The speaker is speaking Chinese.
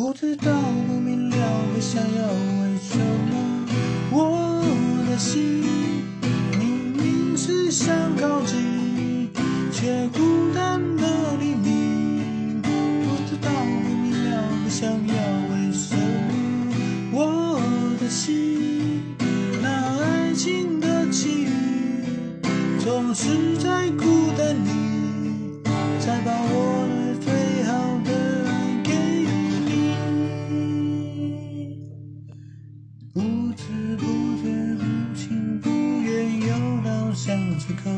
不知道，不明了，不想要。为什么我的心明明是想靠近，却孤单的黎明？不知道，不明了，不想要。为什么我的心，那爱情的奇遇，总是在孤单里。不知不觉不情不愿又到巷子口